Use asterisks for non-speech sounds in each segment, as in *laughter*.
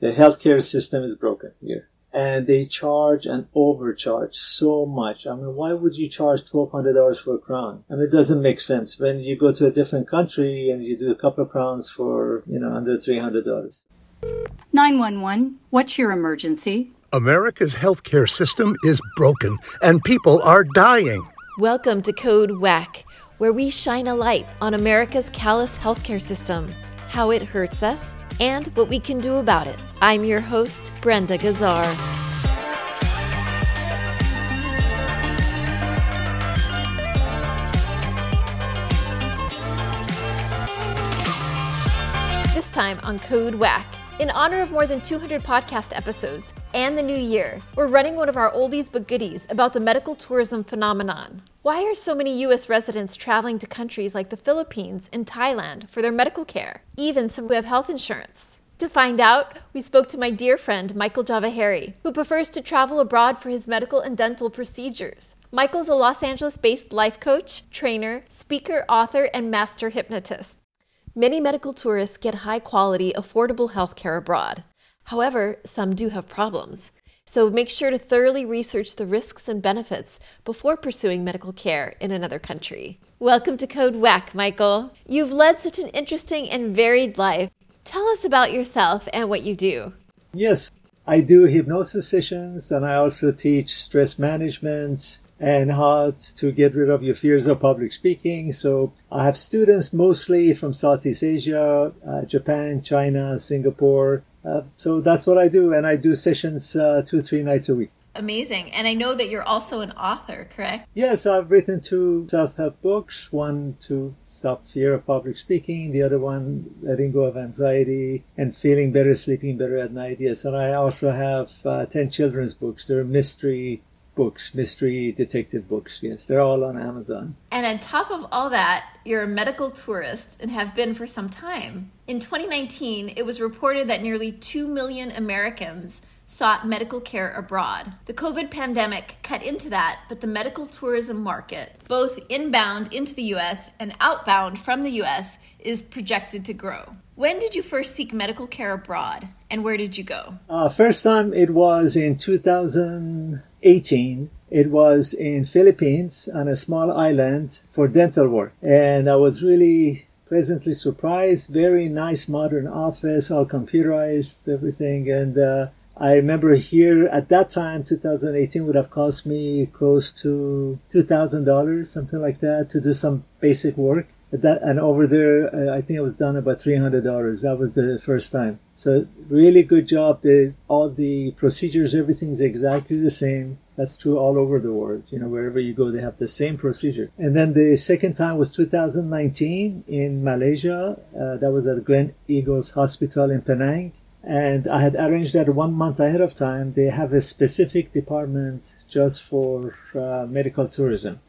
The healthcare system is broken here. And they charge and overcharge so much. I mean, why would you charge $1,200 for a crown? I mean, it doesn't make sense. When you go to a different country and you do a couple of crowns for, you know, under $300. 911, what's your emergency? America's healthcare system is broken and people are dying. Welcome to Code WACK, where we shine a light on America's callous healthcare system, how it hurts us, and what we can do about it. I'm your host, Brenda Gazzar. This time on Code WACK. In honor of more than 200 podcast episodes and the new year, we're running one of our oldies but goodies about the medical tourism phenomenon. Why are so many US residents traveling to countries like the Philippines and Thailand for their medical care, even some who have health insurance? To find out, we spoke to my dear friend Michael Djavahery, who prefers to travel abroad for his medical and dental procedures. Michael's a Los Angeles based life coach, trainer, speaker, author, and master hypnotist. Many medical tourists get high quality, affordable healthcare abroad. However, some do have problems. So make sure to thoroughly research the risks and benefits before pursuing medical care in another country. Welcome to Code WACK, Michael. You've led such an interesting and varied life. Tell us about yourself and what you do. Yes, I do hypnosis sessions and I also teach stress management, and how to get rid of your fears of public speaking. So I have students mostly from Southeast Asia, uh, Japan, China, Singapore. Uh, so that's what I do. And I do sessions uh, two, three nights a week. Amazing. And I know that you're also an author, correct? Yes, I've written two self help books one to stop fear of public speaking, the other one, letting go of anxiety and feeling better, sleeping better at night. Yes, and I also have uh, 10 children's books. They're mystery books, mystery detective books. Yes, they're all on Amazon. And on top of all that, you're a medical tourist and have been for some time. In 2019, it was reported that nearly 2 million Americans sought medical care abroad. The COVID pandemic cut into that, but the medical tourism market, both inbound into the US and outbound from the US, is projected to grow. When did you first seek medical care abroad and where did you go? Uh, first time it was in 2018. It was in Philippines on a small island for dental work. And I was really pleasantly surprised. Very nice modern office, all computerized, everything. And uh, I remember here at that time, 2018 would have cost me close to $2,000, something like that, to do some basic work. That, and over there, uh, I think it was done about $300. That was the first time. So really good job. The, all the procedures, everything's exactly the same. That's true all over the world. You know, wherever you go, they have the same procedure. And then the second time was 2019 in Malaysia. Uh, that was at Glen Eagles Hospital in Penang. And I had arranged that one month ahead of time. They have a specific department just for uh, medical tourism.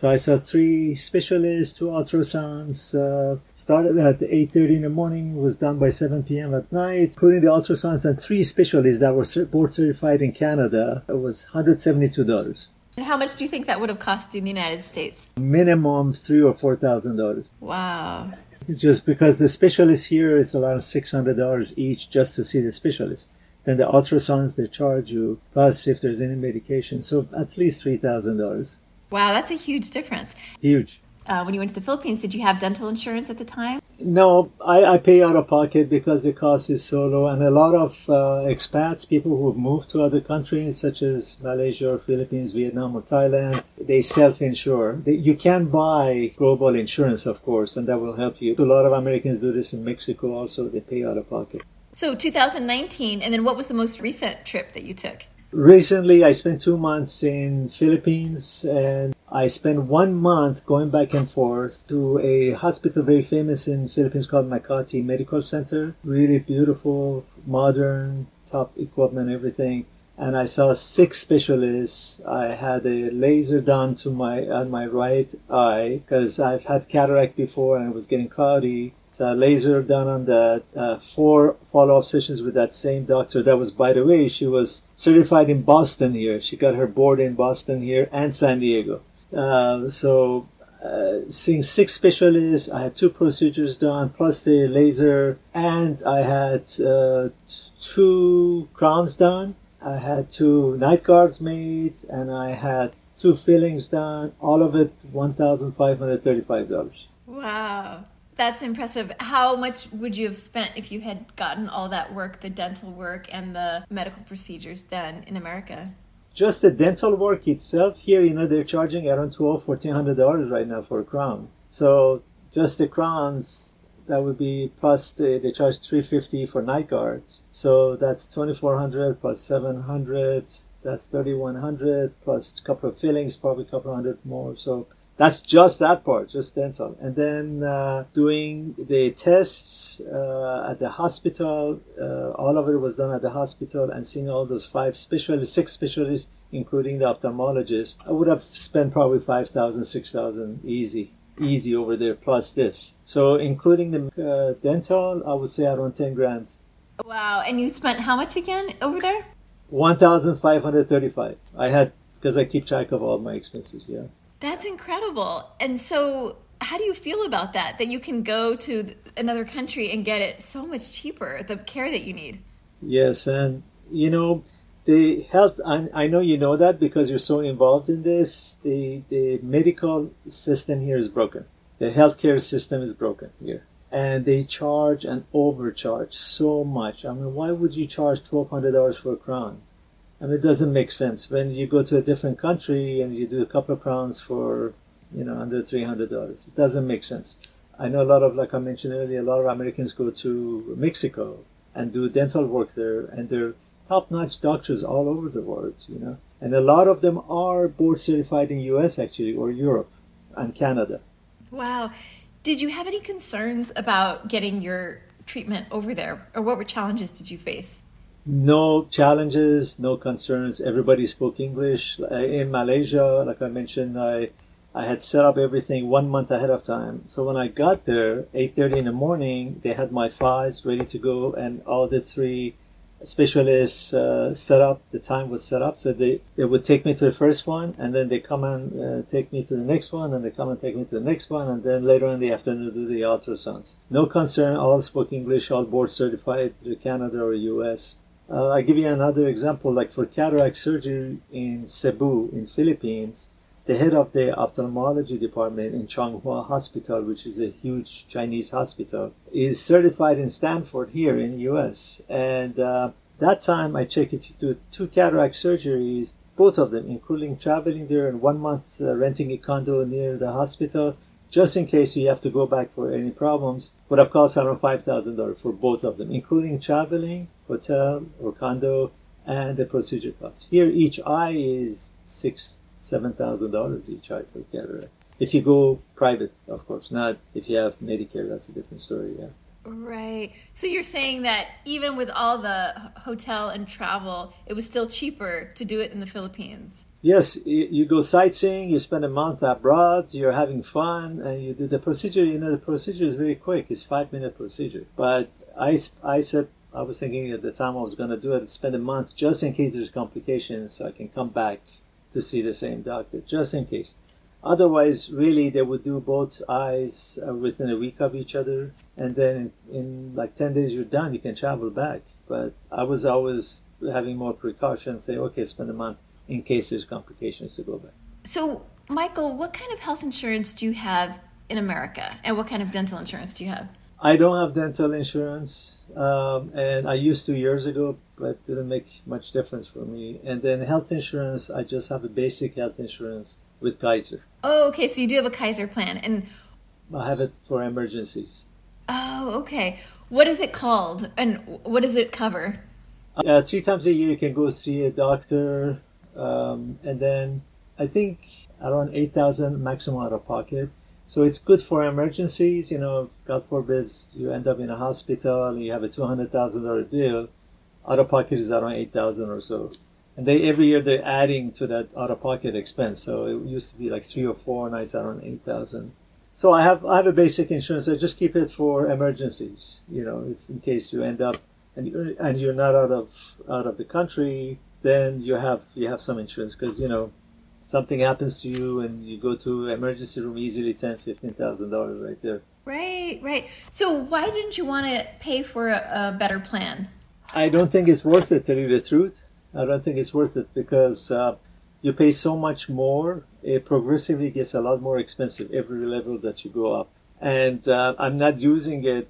So I saw three specialists, two ultrasounds. Uh, started at 8:30 in the morning, was done by 7 p.m. at night. Including the ultrasounds and three specialists that were board certified in Canada, it was 172 dollars. And how much do you think that would have cost in the United States? Minimum three or four thousand dollars. Wow. Just because the specialist here is around six hundred dollars each just to see the specialist. Then the ultrasounds they charge you, plus if there's any medication, so at least three thousand dollars. Wow, that's a huge difference. Huge. Uh, when you went to the Philippines, did you have dental insurance at the time? No, I, I pay out of pocket because the cost is so low. And a lot of uh, expats, people who have moved to other countries such as Malaysia or Philippines, Vietnam or Thailand, they self-insure. They, you can buy global insurance, of course, and that will help you. A lot of Americans do this in Mexico also. They pay out of pocket. So 2019, and then what was the most recent trip that you took? Recently, I spent two months in Philippines and I spent one month going back and forth to a hospital very famous in Philippines called Makati Medical Center. Really beautiful, modern, top equipment, everything. And I saw six specialists. I had a laser done to my on my right eye because I've had cataract before and it was getting cloudy. So laser done on that. Uh, four follow-up sessions with that same doctor. That was, by the way, she was certified in Boston here. She got her board in Boston here and San Diego. Uh, so uh, seeing six specialists. I had two procedures done, plus the laser, and I had uh, two crowns done. I had two night guards made, and I had two fillings done. All of it, one thousand five hundred thirty-five dollars. Wow. That's impressive. How much would you have spent if you had gotten all that work, the dental work and the medical procedures done in America? Just the dental work itself here, you know, they're charging around twelve, fourteen hundred dollars right now for a crown. So just the crowns, that would be plus the, they charge three fifty for night guards. So that's twenty four hundred plus seven hundred. That's thirty one hundred plus a couple of fillings, probably a couple hundred more. So that's just that part, just dental. And then uh, doing the tests uh, at the hospital, uh, all of it was done at the hospital, and seeing all those five specialists, six specialists, including the ophthalmologist, I would have spent probably 5,000, 6,000 easy, easy over there, plus this. So including the uh, dental, I would say around 10 grand. Wow. And you spent how much again over there? 1,535. I had, because I keep track of all my expenses, yeah. That's incredible. And so, how do you feel about that? That you can go to another country and get it so much cheaper, the care that you need? Yes, and you know, the health, I, I know you know that because you're so involved in this. The, the medical system here is broken. The healthcare system is broken here. And they charge and overcharge so much. I mean, why would you charge $1,200 for a crown? I mean, it doesn't make sense. When you go to a different country and you do a couple of crowns for, you know, under three hundred dollars, it doesn't make sense. I know a lot of, like I mentioned earlier, a lot of Americans go to Mexico and do dental work there, and they're top-notch doctors all over the world, you know. And a lot of them are board certified in U.S. actually or Europe and Canada. Wow. Did you have any concerns about getting your treatment over there, or what were challenges did you face? No challenges, no concerns. Everybody spoke English. In Malaysia, like I mentioned, I I had set up everything one month ahead of time. So when I got there, 8:30 in the morning, they had my files ready to go, and all the three specialists uh, set up. The time was set up, so they they would take me to the first one, and then they come and uh, take me to the next one, and they come and take me to the next one, and then later in the afternoon do the ultrasounds. No concern. All spoke English. All board certified, to Canada or US. Uh, I give you another example, like for cataract surgery in Cebu in Philippines, the head of the ophthalmology department in Chong Hua Hospital, which is a huge Chinese hospital, is certified in Stanford here in the U.S. And uh, that time I checked if you do two cataract surgeries, both of them, including traveling there and one month uh, renting a condo near the hospital, just in case you have to go back for any problems, would have cost around five thousand dollars for both of them, including traveling, hotel or condo, and the procedure cost. Here, each eye is six, seven thousand dollars each eye for cataract. If you go private, of course, not if you have Medicare. That's a different story. Yeah. Right. So you're saying that even with all the hotel and travel, it was still cheaper to do it in the Philippines. Yes, you go sightseeing, you spend a month abroad, you're having fun, and you do the procedure. You know, the procedure is very quick. It's five minute procedure. But I, I said, I was thinking at the time I was going to do it, spend a month just in case there's complications, so I can come back to see the same doctor, just in case. Otherwise, really, they would do both eyes uh, within a week of each other, and then in, in like 10 days you're done, you can travel back. But I was always having more precaution, say, okay, spend a month in case there's complications to go back. So, Michael, what kind of health insurance do you have in America, and what kind of dental insurance do you have? I don't have dental insurance, um, and I used to years ago, but didn't make much difference for me. And then health insurance, I just have a basic health insurance with Kaiser. Oh, okay. So you do have a Kaiser plan, and I have it for emergencies. Oh, okay. What is it called, and what does it cover? Uh, three times a year, you can go see a doctor um, and then I think around 8,000 maximum out of pocket. So it's good for emergencies. You know, God forbid you end up in a hospital and you have a $200,000 bill. Out of pocket is around 8,000 or so. And they every year they're adding to that out of pocket expense. So it used to be like three or four, nights around 8,000. So I have I have a basic insurance. I just keep it for emergencies. You know, if in case you end up and you're, and you're not out of out of the country, then you have you have some insurance because you know something happens to you and you go to emergency room easily ten, fifteen thousand dollars right there. Right, right. So why didn't you want to pay for a, a, better plan? I don't think it's worth it. To tell you the truth, I don't think it's worth it because uh, you pay so much more. It progressively gets a lot more expensive every level that you go up. And uh, I'm not using it.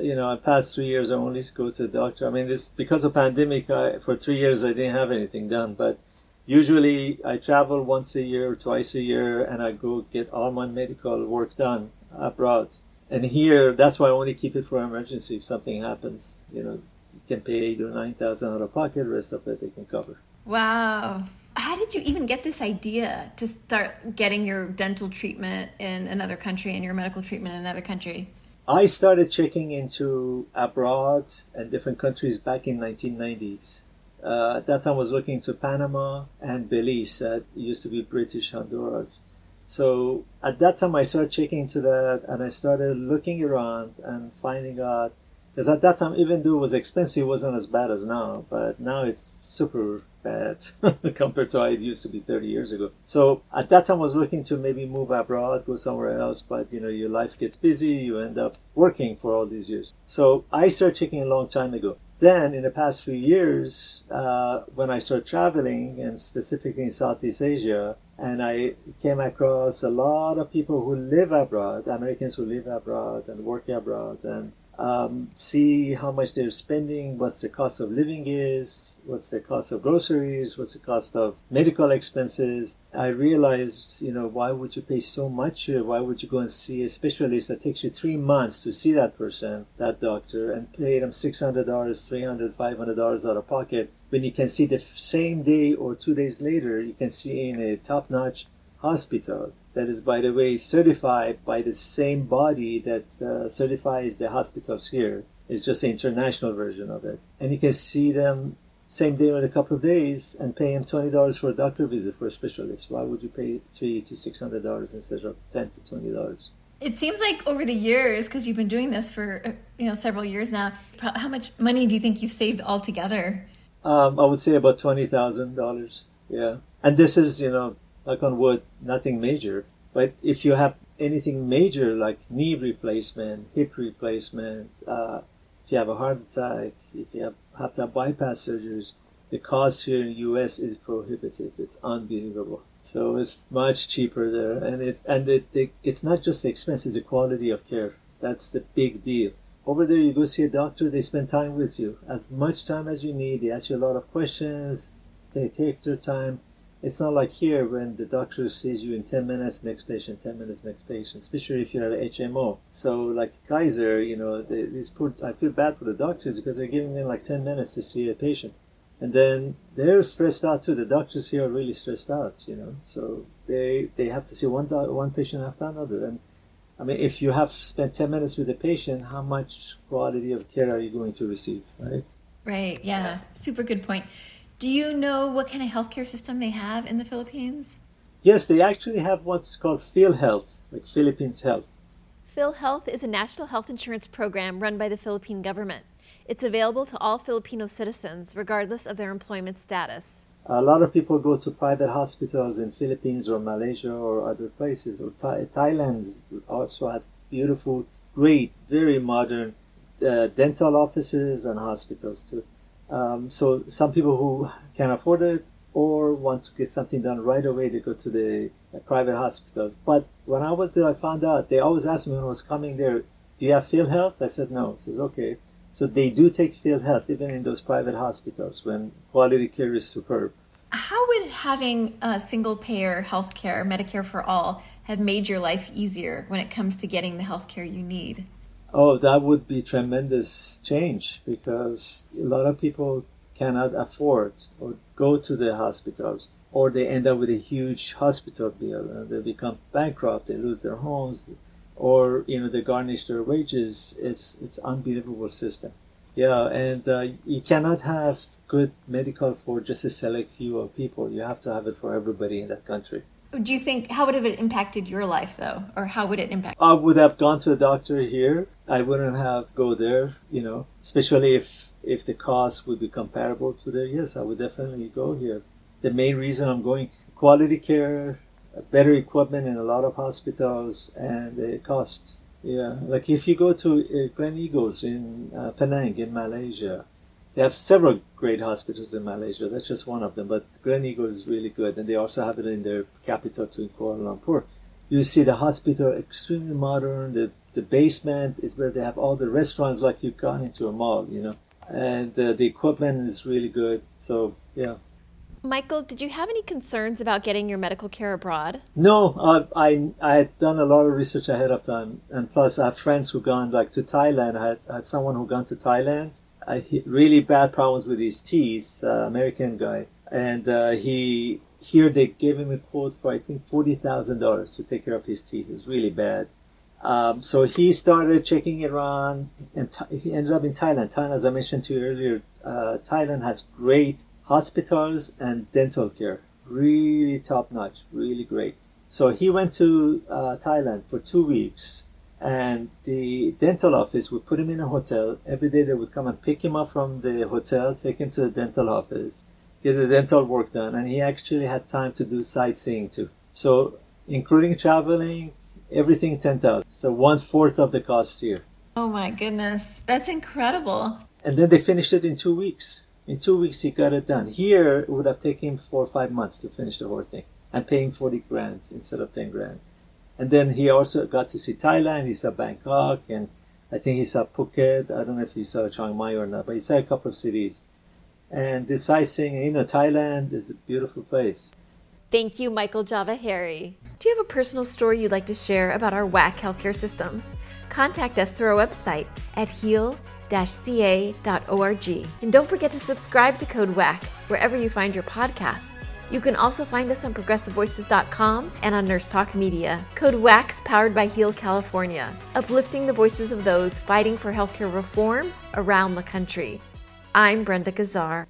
You know, past three years I only go to the doctor. I mean, it's because of pandemic. I, for three years I didn't have anything done, but usually I travel once a year, or twice a year, and I go get all my medical work done abroad. And here, that's why I only keep it for emergency. If something happens, you know, you can pay eight or nine thousand out of pocket. Rest of it they can cover. Wow. How did you even get this idea to start getting your dental treatment in another country and your medical treatment in another country? I started checking into abroad and different countries back in 1990s. Uh, at that time, I was looking to Panama and Belize. That used to be British Honduras. So at that time, I started checking into that, and I started looking around and finding out. Because at that time, even though it was expensive, it wasn't as bad as now. But now it's super bad *laughs* compared to how it used to be 30 years ago. So at that time, I was looking to maybe move abroad, go somewhere else. But you know, your life gets busy. You end up working for all these years. So I started checking a long time ago then in the past few years, uh, when I started traveling and specifically in Southeast Asia, and I came across a lot of people who live abroad, Americans who live abroad and work abroad, and um, see how much they're spending, what's the cost of living is, what's the cost of groceries, what's the cost of medical expenses. I realized, you know, why would you pay so much? Why would you go and see a specialist that takes you three months to see that person, that doctor, and pay them $600, $300, $500 out of pocket when you can see the same day or two days later, you can see in a top notch hospital that is, by the way, certified by the same body that uh, certifies the hospitals here. It's just an international version of it. And you can see them same day or in a couple of days and pay them $20 for a doctor visit for a specialist. Why would you pay three to $600 instead of 10 to $20? It seems like over the years, because you've been doing this for uh, you know several years now, how much money do you think you've saved altogether? Um, I would say about twenty thousand dollars. Yeah, and this is you know knock on wood, nothing major. But if you have anything major like knee replacement, hip replacement, uh, if you have a heart attack, if you have, have to have bypass surgeries, the cost here in the U.S. is prohibitive. It's unbelievable. So it's much cheaper there, and it's and it, it's not just the expense; it's the quality of care. That's the big deal. Over there, you go see a doctor. They spend time with you, as much time as you need. They ask you a lot of questions. They take their time it's not like here when the doctor sees you in 10 minutes, next patient, 10 minutes, next patient, especially if you have HMO. So, like Kaiser, you know, they, these poor, I feel bad for the doctors because they're giving them like 10 minutes to see a patient. And then they're stressed out too. The doctors here are really stressed out, you know. So they they have to see one one patient after another. And I mean, if you have spent 10 minutes with a patient, how much quality of care are you going to receive, right? Right. Yeah. Super good point. Do you know what kind of healthcare system they have in the Philippines? Yes, they actually have what's called PhilHealth, like Philippines Health. PhilHealth is a national health insurance program run by the Philippine government. It's available to all Filipino citizens, regardless of their employment status. A lot of people go to private hospitals in Philippines or Malaysia or other places. Or Thailand also has beautiful, great, very modern uh, dental offices and hospitals too. Um, so some people who can afford it or want to get something done right away, they go to the uh, private hospitals. But when I was there, I found out they always asked me when I was coming there, "Do you have PhilHealth?" I said no. Says okay. So they do take PhilHealth even in those private hospitals when quality care is superb. How would having a single payer healthcare, Medicare for all, have made your life easier when it comes to getting the healthcare you need? Oh, that would be tremendous change because a lot of people cannot afford or go to the hospitals or they end up with a huge hospital bill and they become bankrupt, they lose their homes or you know they garnish their wages. It's it's unbelievable system. Yeah, and uh, you cannot have good medical for just a select few of people. You have to have it for everybody in that country do you think how would have it impacted your life though? Or how would it impact i would have gone to a doctor here. I wouldn't have go there you know. Especially if if the cost would be comparable to there. Yes i would definitely go here. The main reason i'm going quality care, better equipment in a lot of hospitals, and the cost. Yeah, like if you go to uh, Gleneagles in uh, Penang in Malaysia, they have several great hospitals in Malaysia. That's just one of them, but Gleneagles is really good, and they also have it in their capital, to Kuala Lumpur. You see the hospital extremely modern. The the basement is where they have all the restaurants, like you've gone into a mall, you know, and uh, the equipment is really good. So yeah. Michael, did you have any concerns about getting your medical care abroad? No, uh, I I had done a lot of research ahead of time, and plus I have friends who gone like to Thailand. I had, I had someone who gone to Thailand. Had really bad problems with his teeth, uh, American guy, and uh, he here they gave him a quote for I think forty thousand dollars to take care of his teeth. It was really bad. Um, so he started checking Iran, and he ended up in Thailand. Thailand, as I mentioned to you earlier, uh, Thailand has great hospitals and dental care. Really top notch, really great. So he went to uh, Thailand for two weeks, and the dental office would put him in a hotel. Every day they would come and pick him up from the hotel, take him to the dental office, get the dental work done, and he actually had time to do sightseeing too. So, including traveling, everything 10,000. So, one fourth of the cost here. Oh my goodness, that's incredible. And then they finished it in two weeks. In two weeks, he got it done. Here, it would have taken him four or five months to finish the whole thing and paying 40 grand instead of 10 grand. And then he also got to see Thailand, he saw Bangkok, and I think he saw Phuket. I don't know if he saw Chiang Mai or not, but he saw a couple of cities. And the sightseeing, you know, Thailand is a beautiful place. Thank you, Michael Djavahery. Do you have a personal story you'd like to share about our WACK healthcare system? Contact us through our website at heal ca.org. And don't forget to subscribe to Code WACK wherever you find your podcasts. You can also find us on progressivevoices.com and on Nurse Talk Media. Code WACK's powered by Heal California, uplifting the voices of those fighting for healthcare reform around the country. I'm Brenda Gazzar.